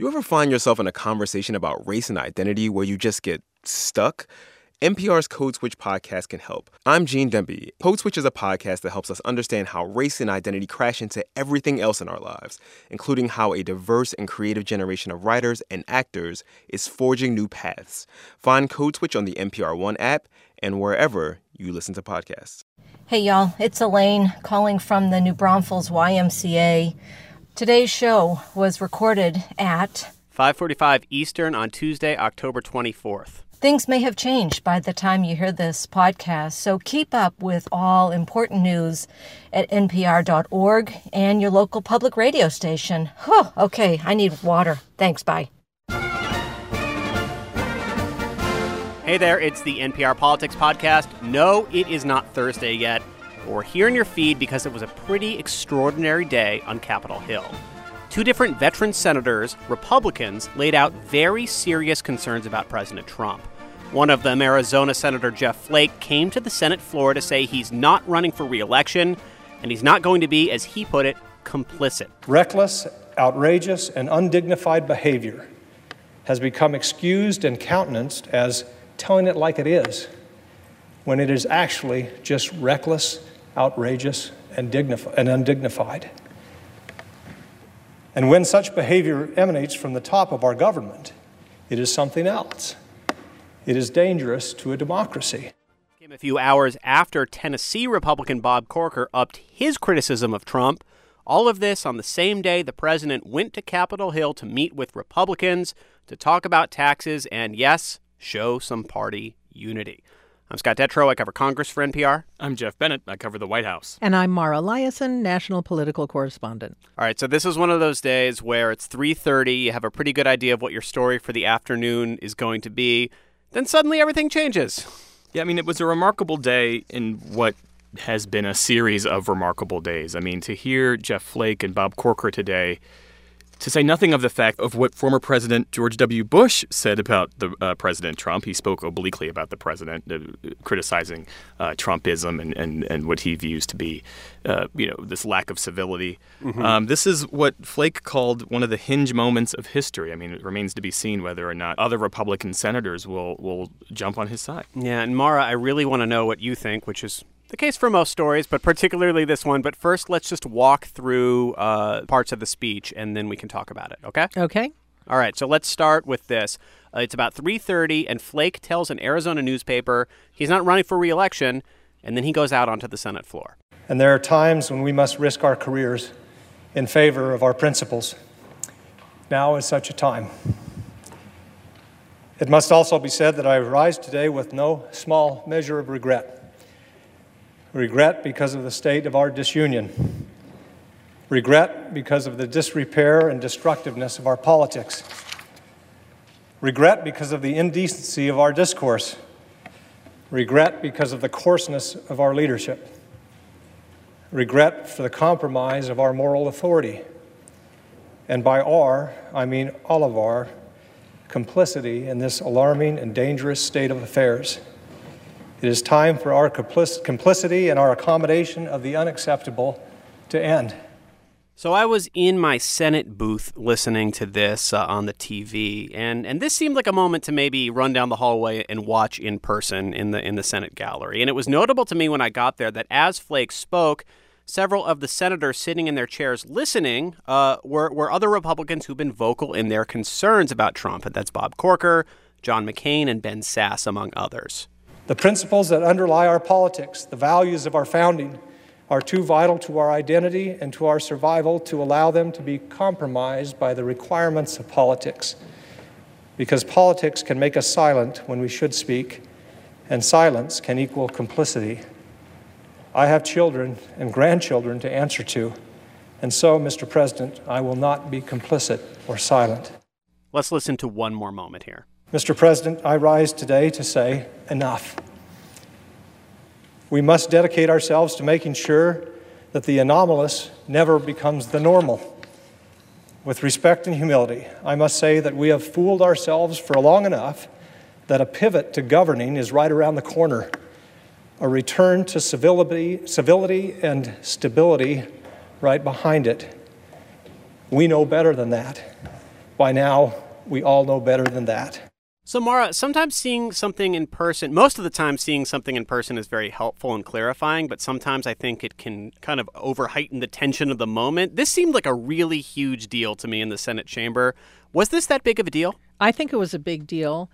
You ever find yourself in a conversation about race and identity where you just get stuck? NPR's Code Switch podcast can help. I'm Gene Demby. Code Switch is a podcast that helps us understand how race and identity crash into everything else in our lives, including how a diverse and creative generation of writers and actors is forging new paths. Find Code Switch on the NPR One app and wherever you listen to podcasts. Hey, y'all, it's Elaine calling from the New Braunfels YMCA. Today's show was recorded at 5:45 Eastern on Tuesday, October 24th. Things may have changed by the time you hear this podcast, so keep up with all important news at npr.org and your local public radio station. Whew, okay, I need water. Thanks, bye. Hey there, it's the NPR Politics Podcast. No, it is not Thursday yet. We're here in your feed because it was a pretty extraordinary day on Capitol Hill. Two different veteran senators, Republicans, laid out very serious concerns about President Trump. One of them, Arizona Senator Jeff Flake, came to the Senate floor to say he's not running for reelection and he's not going to be, as he put it, complicit. Reckless, outrageous, and undignified behavior has become excused and countenanced as telling it like it is, when it is actually just reckless, outrageous, and, dignif- and undignified. And when such behavior emanates from the top of our government, it is something else. It is dangerous to a democracy. A few hours after Tennessee Republican Bob Corker upped his criticism of Trump. All of this on the same day the president went to Capitol Hill to meet with Republicans to talk about taxes and, yes, show some party unity. I'm Scott Detrow. I cover Congress for NPR. I'm Geoff Bennett. I cover the White House. And I'm Mara Liasson, national political correspondent. All right, so this is one of those days where it's 3:30, you have a pretty good idea of what your story for the afternoon is going to be, then suddenly everything changes. Yeah, I mean, it was a remarkable day in what has been a series of remarkable days. I mean, to hear Jeff Flake and Bob Corker today to say nothing of the fact of what former President George W. Bush said about the uh, President Trump. He spoke obliquely about the president, uh, criticizing uh, Trumpism and, and, and what he views to be, uh, you know, this lack of civility. Mm-hmm. Um, this is what Flake called one of the hinge moments of history. I mean, it remains to be seen whether or not other Republican senators will will jump on his side. Yeah, and Mara, I really want to know what you think, which is the case for most stories, but particularly this one. But first, let's just walk through uh, parts of the speech, and then we can talk about it. Okay? Okay. All right. So let's start with this. Uh, it's about 3:30, and Flake tells an Arizona newspaper he's not running for reelection, and then he goes out onto the Senate floor. And there are times when we must risk our careers in favor of our principles. Now is such a time. It must also be said that I rise today with no small measure of regret regret because of the state of our disunion, regret because of the disrepair and destructiveness of our politics, regret because of the indecency of our discourse, regret because of the coarseness of our leadership, regret for the compromise of our moral authority. And by our, I mean all of our complicity in this alarming and dangerous state of affairs. It is time for our complicity and our accommodation of the unacceptable to end. So I was in my Senate booth listening to this uh, on the TV, and, and this seemed like a moment to maybe run down the hallway and watch in person in the in the Senate gallery. And it was notable to me when I got there that as Flake spoke, several of the senators sitting in their chairs listening uh, were were other Republicans who've been vocal in their concerns about Trump, and that's Bob Corker, John McCain, and Ben Sasse, among others. The principles that underlie our politics, the values of our founding, are too vital to our identity and to our survival to allow them to be compromised by the requirements of politics. Because politics can make us silent when we should speak, and silence can equal complicity. I have children and grandchildren to answer to, and so, Mr. President, I will not be complicit or silent. Let's listen to one more moment here. Mr. President, I rise today to say enough. We must dedicate ourselves to making sure that the anomalous never becomes the normal. With respect and humility, I must say that we have fooled ourselves for long enough that a pivot to governing is right around the corner. A return to civility, civility and stability right behind it. We know better than that. By now, we all know better than that. So, Mara, sometimes seeing something in person, most of the time, seeing something in person is very helpful and clarifying, but sometimes I think it can kind of over heighten the tension of the moment. This seemed like a really huge deal to me in the Senate chamber. Was this that big of a deal? I think it was a big deal.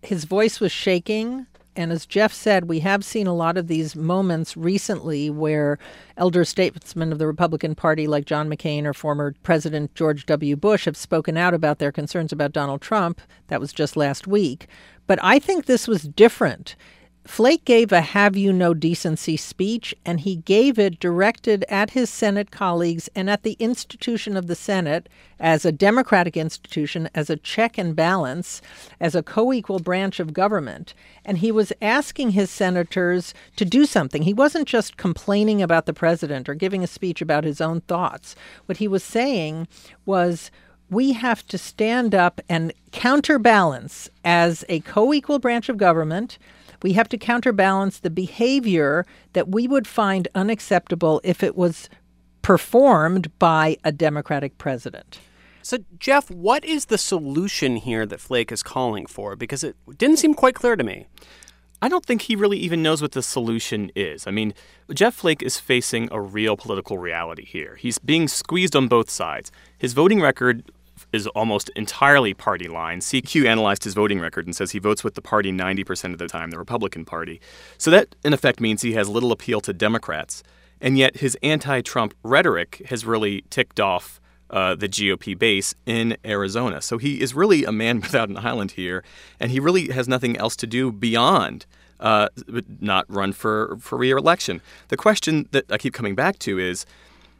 His voice was shaking. And as Geoff said, we have seen a lot of these moments recently where elder statesmen of the Republican Party, like John McCain or former President George W. Bush, have spoken out about their concerns about Donald Trump. That was just last week. But I think this was different. Flake gave a have you no decency speech, and he gave it directed at his Senate colleagues and at the institution of the Senate as a democratic institution, as a check and balance, as a co equal branch of government. And he was asking his senators to do something. He wasn't just complaining about the president or giving a speech about his own thoughts. What he was saying was, we have to stand up and counterbalance as a co equal branch of government we have to counterbalance the behavior that we would find unacceptable if it was performed by a Democratic president. So, Geoff, what is the solution here that Flake is calling for? Because it didn't seem quite clear to me. I don't think he really even knows what the solution is. I mean, Jeff Flake is facing a real political reality here. He's being squeezed on both sides. His voting record is almost entirely party line. CQ analyzed his voting record and says he votes with the party 90% of the time, the Republican Party. So that, in effect, means he has little appeal to Democrats. And yet his anti Trump rhetoric has really ticked off uh, the GOP base in Arizona. So he is really a man without an island here, and he really has nothing else to do beyond. Uh, not run for, for re-election. The question that I keep coming back to is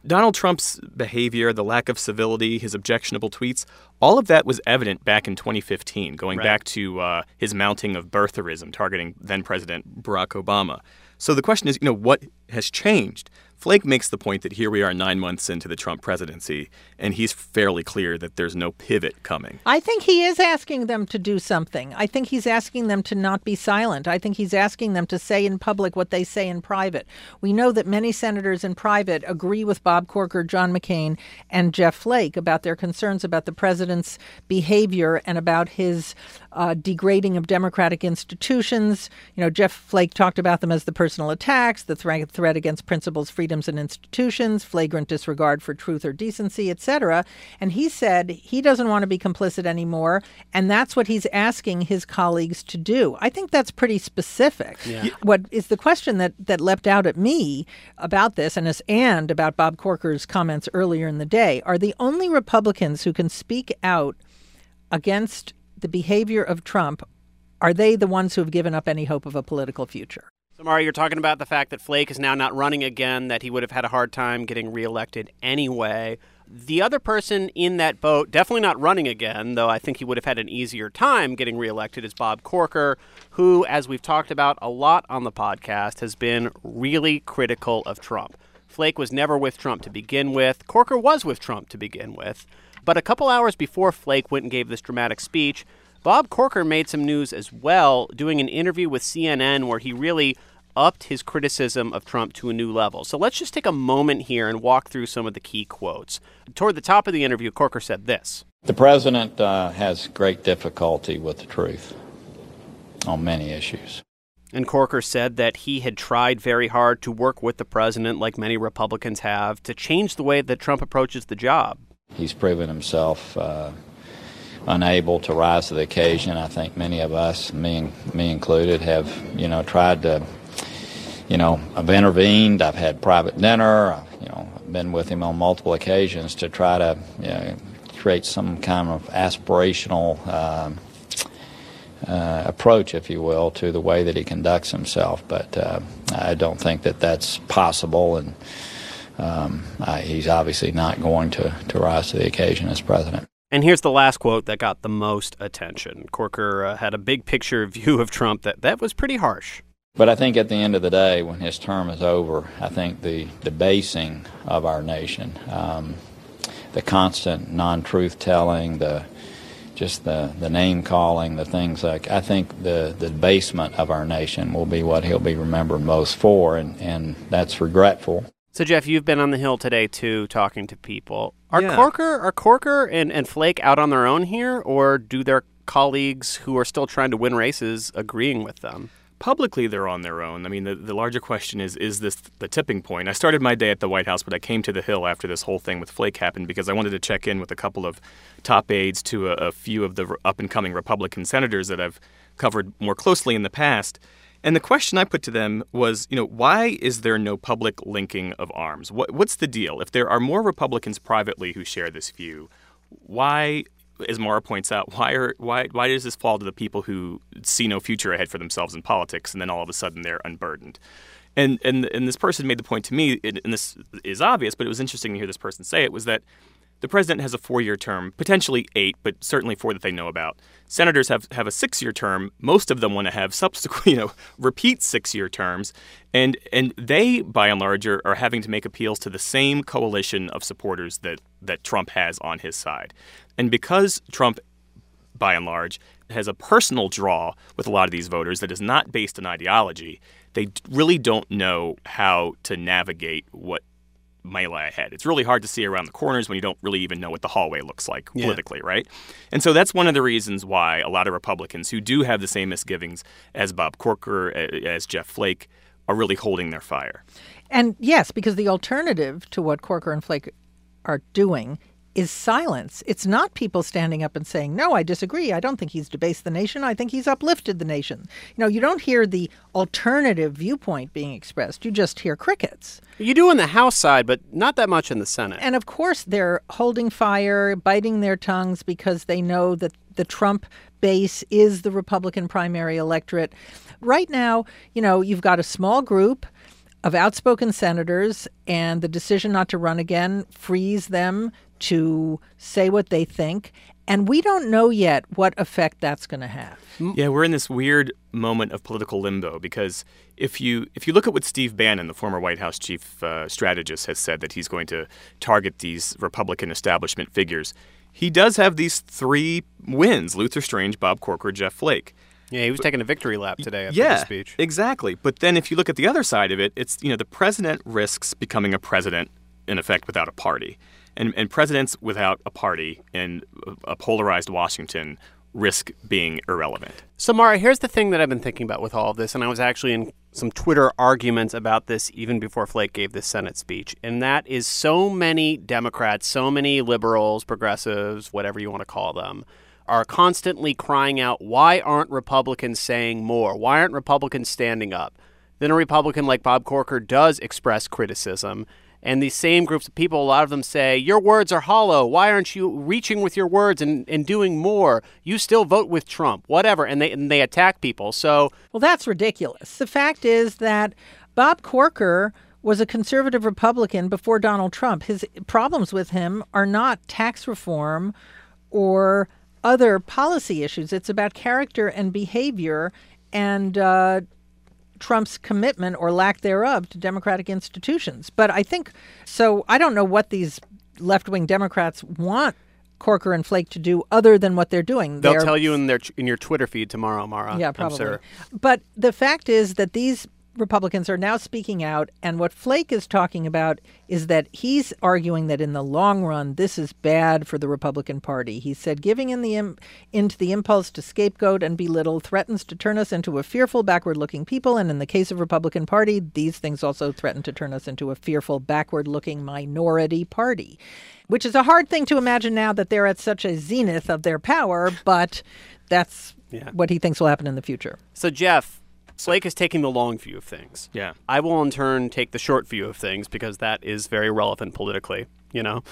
Donald Trump's behavior, the lack of civility, his objectionable tweets, all of that was evident back in 2015, going right. back to uh, his mounting of birtherism targeting then President Barack Obama. So the question is, you know, what has changed? Flake makes the point that here we are nine months into the Trump presidency, and he's fairly clear that there's no pivot coming. I think he is asking them to do something. I think he's asking them to not be silent. I think he's asking them to say in public what they say in private. We know that many senators in private agree with Bob Corker, John McCain, and Jeff Flake about their concerns about the president's behavior and about his uh, degrading of democratic institutions. You know, Jeff Flake talked about them as the personal attacks, the threat, against principles, freedoms, and institutions, flagrant disregard for truth or decency, etc. And he said he doesn't want to be complicit anymore, and that's what he's asking his colleagues to do. I think that's pretty specific. Yeah. What is the question that that leapt out at me about this, and as and about Bob Corker's comments earlier in the day, are the only Republicans who can speak out against the behavior of Trump, are they the ones who have given up any hope of a political future? So, you're talking about the fact that Flake is now not running again, that he would have had a hard time getting reelected anyway. The other person in that boat, definitely not running again, though I think he would have had an easier time getting reelected, is Bob Corker, who, as we've talked about a lot on the podcast, has been really critical of Trump. Flake was never with Trump to begin with. Corker was with Trump to begin with. But a couple hours before Flake went and gave this dramatic speech, Bob Corker made some news as well, doing an interview with CNN where he really upped his criticism of Trump to a new level. So let's just take a moment here and walk through some of the key quotes. Toward the top of the interview, Corker said this The president uh, has great difficulty with the truth on many issues. And Corker said that he had tried very hard to work with the president, like many Republicans have, to change the way that Trump approaches the job. He's proven himself uh, unable to rise to the occasion. I think many of us, me me included, have you know tried to, you know, I've intervened. I've had private dinner. I've, you know, been with him on multiple occasions to try to you know, create some kind of aspirational. Uh, uh, approach, if you will, to the way that he conducts himself, but uh, I don't think that that's possible, and um, he's obviously not going to, to rise to the occasion as president. And here's the last quote that got the most attention. Corker uh, had a big picture view of Trump that, that was pretty harsh. But I think at the end of the day, when his term is over, I think the debasing of our nation, um, the constant non-truth telling, the just the, the name calling, the things like I think the, the debasement of our nation will be what he'll be remembered most for, and, and that's regretful. So Geoff, you've been on the Hill today too, talking to people. Are Yeah. Corker, are Corker and, and Flake out on their own here, or do their colleagues who are still trying to win races agreeing with them? Publicly, they're on their own. I mean, the, the larger question is is this the tipping point? I started my day at the White House, but I came to the Hill after this whole thing with Flake happened because I wanted to check in with a couple of top aides to a, a few of the up and coming Republican senators that I've covered more closely in the past. And the question I put to them was, you know, why is there no public linking of arms? What, what's the deal? If there are more Republicans privately who share this view, why, as Mara points out, why are why why does this fall to the people who see no future ahead for themselves in politics, and then all of a sudden they're unburdened? And and and this person made the point to me, and this is obvious, but it was interesting to hear this person say it was that the president has a four-year term, potentially eight, but certainly four that they know about. Senators have, have a six-year term. Most of them want to have subsequent, you know, repeat six-year terms, and and they, by and large, are, are having to make appeals to the same coalition of supporters that that Trump has on his side, and because Trump by and large, has a personal draw with a lot of these voters that is not based on ideology. They really don't know how to navigate what may lie ahead. It's really hard to see around the corners when you don't really even know what the hallway looks like Yeah. politically, right? And so that's one of the reasons why a lot of Republicans who do have the same misgivings as Bob Corker, as Jeff Flake, are really holding their fire. And yes, because the alternative to what Corker and Flake are doing is silence. It's not people standing up and saying, No, I disagree. I don't think he's debased the nation. I think he's uplifted the nation. You know, you don't hear the alternative viewpoint being expressed. You just hear crickets. You do on the House side, but not that much in the Senate. And of course, they're holding fire, biting their tongues because they know that the Trump base is the Republican primary electorate. Right now, you know, you've got a small group of outspoken senators, and the decision not to run again frees them to say what they think. And we don't know yet what effect that's going to have. Yeah, we're in this weird moment of political limbo because if you if you look at what Steve Bannon, the former White House chief uh, strategist, has said that he's going to target these Republican establishment figures, he does have these three wins: Luther Strange, Bob Corker, Jeff Flake. yeah, he was taking a victory lap today after yeah, the speech. exactly. But then if you look at the other side of it, it's you know the president risks becoming a president in effect without a party, and and presidents without a party in a polarized Washington risk being irrelevant. So, Mara, here's the thing that I've been thinking about with all of this, and I was actually in some Twitter arguments about this even before Flake gave this Senate speech, and that is so many Democrats, so many liberals, progressives, whatever you want to call them, are constantly crying out, why aren't Republicans saying more? Why aren't Republicans standing up? Then a Republican like Bob Corker does express criticism. And these same groups of people, a lot of them say, Your words are hollow. Why aren't you reaching with your words and, and doing more? You still vote with Trump, whatever. And they, and they attack people. So, Well, that's ridiculous. The fact is that Bob Corker was a conservative Republican before Donald Trump. His problems with him are not tax reform or other policy issues. It's about character and behavior and uh, Trump's commitment or lack thereof to democratic institutions. But I think so. I don't know what these left wing Democrats want Corker and Flake to do other than what they're doing. they'll They're- tell you in their in your Twitter feed tomorrow, Mara. yeah, I'm probably. sure. But the fact is that these Republicans are now speaking out, and what Flake is talking about is that he's arguing that in the long run, this is bad for the Republican Party. He said, giving in the Im- into the impulse to scapegoat and belittle threatens to turn us into a fearful, backward-looking people, and in the case of Republican Party, these things also threaten to turn us into a fearful, backward-looking minority party. Which is a hard thing to imagine now that they're at such a zenith of their power, but that's Yeah. what he thinks will happen in the future. So, Geoff, Flake is taking the long view of things. Yeah. I will, in turn, take the short view of things because that is very relevant politically, you know?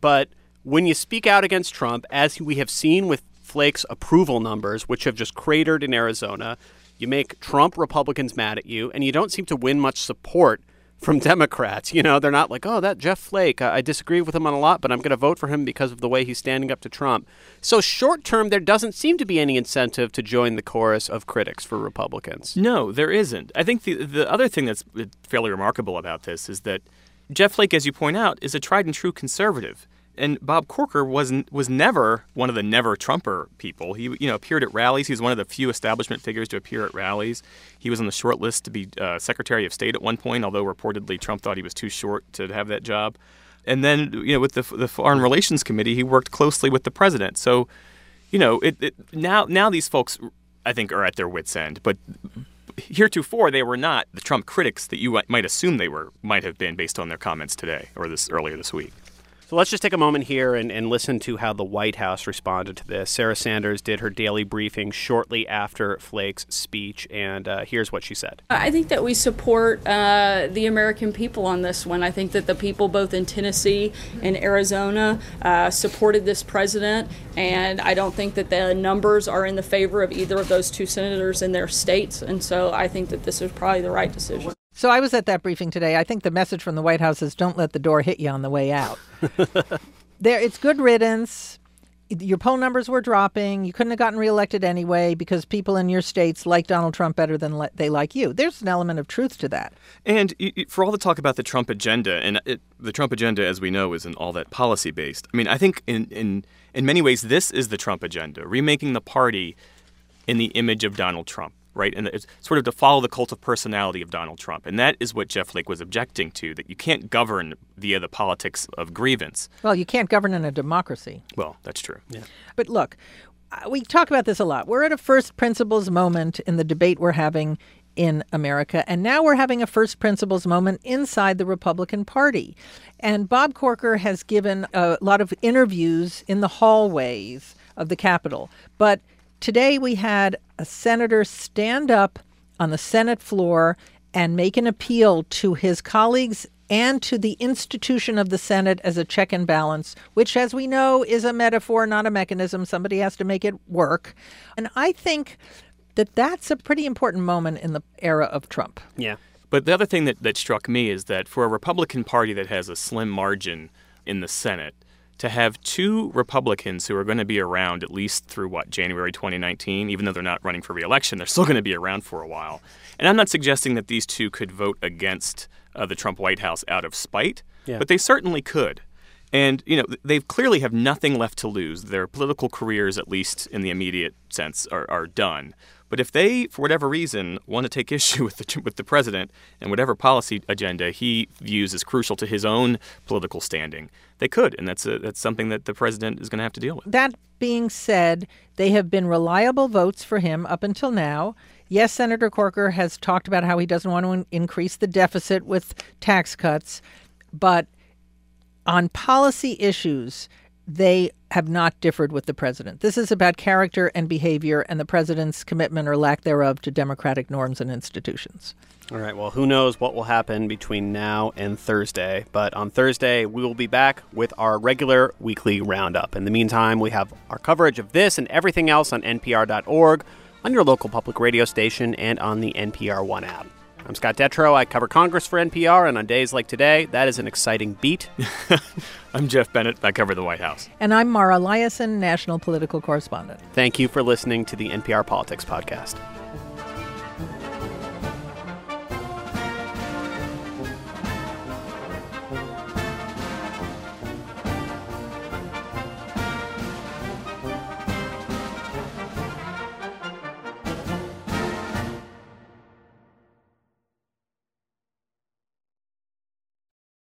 But when you speak out against Trump, as we have seen with Flake's approval numbers, which have just cratered in Arizona, you make Trump Republicans mad at you, and you don't seem to win much support from Democrats. You know, they're not like, oh, that Jeff Flake, I I disagree with him on a lot, but I'm going to vote for him because of the way he's standing up to Trump. So, short term, there doesn't seem to be any incentive to join the chorus of critics for Republicans. No, there isn't. I think the the other thing that's fairly remarkable about this is that Jeff Flake, as you point out, is a tried and true conservative. And Bob Corker was was never one of the never Trumper people. He you know appeared at rallies. He was one of the few establishment figures to appear at rallies. He was on the short list to be uh, Secretary of State at one point, although reportedly Trump thought he was too short to have that job. And then you know with the the Foreign Relations Committee, he worked closely with the president. So you know it, it now now these folks I think are at their wits end, but heretofore they were not the Trump critics that you might assume they were might have been based on their comments today or this earlier this week. So let's just take a moment here and, and listen to how the White House responded to this. Sarah Sanders did her daily briefing shortly after Flake's speech, and uh, here's what she said. I think that we support uh, the American people on this one. I think that the people both in Tennessee and Arizona uh, supported this president, and I don't think that the numbers are in the favor of either of those two senators in their states. And so I think that this is probably the right decision. So I was at that briefing today. I think the message from the White House is don't let the door hit you on the way out. there it's good riddance. Your poll numbers were dropping. You couldn't have gotten reelected anyway because people in your states like Donald Trump better than le- they like you. There's an element of truth to that. And for all the talk about the Trump agenda, and it, the Trump agenda, as we know, isn't all that policy based. I mean, I think in, in in many ways this is the Trump agenda, remaking the party in the image of Donald Trump right? And it's sort of to follow the cult of personality of Donald Trump. And that is what Jeff Flake was objecting to that you can't govern via the politics of grievance. Well, you can't govern in a democracy. Well, that's true. Yeah. But look, uh, we talk about this a lot. We're at a first principles moment in the debate we're having in America. And now we're having a first principles moment inside the Republican Party. And Bob Corker has given a lot of interviews in the hallways of the Capitol. But Today we had a senator stand up on the Senate floor and make an appeal to his colleagues and to the institution of the Senate as a check and balance, which, as we know, is a metaphor, not a mechanism. Somebody has to make it work. And I think that that's a pretty important moment in the era of Trump. Yeah. But the other thing that, that struck me is that for a Republican Party that has a slim margin in the Senate, to have two Republicans who are going to be around at least through what January 2019, even though they're not running for reelection, they're still going to be around for a while. And I'm not suggesting that these two could vote against uh, the Trump White House out of spite, yeah. but they certainly could. And you know they clearly have nothing left to lose. Their political careers, at least in the immediate sense, are, are done. But if they, for whatever reason, want to take issue with the, with the president and whatever policy agenda he views as crucial to his own political standing, they could, and that's a, that's something that the president is going to have to deal with. That being said, they have been reliable votes for him up until now. Yes, Senator Corker has talked about how he doesn't want to increase the deficit with tax cuts, but on policy issues, they have not differed with the president. This is about character and behavior and the president's commitment or lack thereof to democratic norms and institutions. All right, well, who knows what will happen between now and Thursday. But on Thursday, we will be back with our regular weekly roundup. In the meantime, we have our coverage of this and everything else on NPR.org, on your local public radio station, and on the NPR One app. I'm Scott Detrow. I cover Congress for NPR, and on days like today, that is an exciting beat. I'm Geoff Bennett. I cover the White House. And I'm Mara Liasson, national political correspondent. Thank you for listening to the NPR Politics Podcast.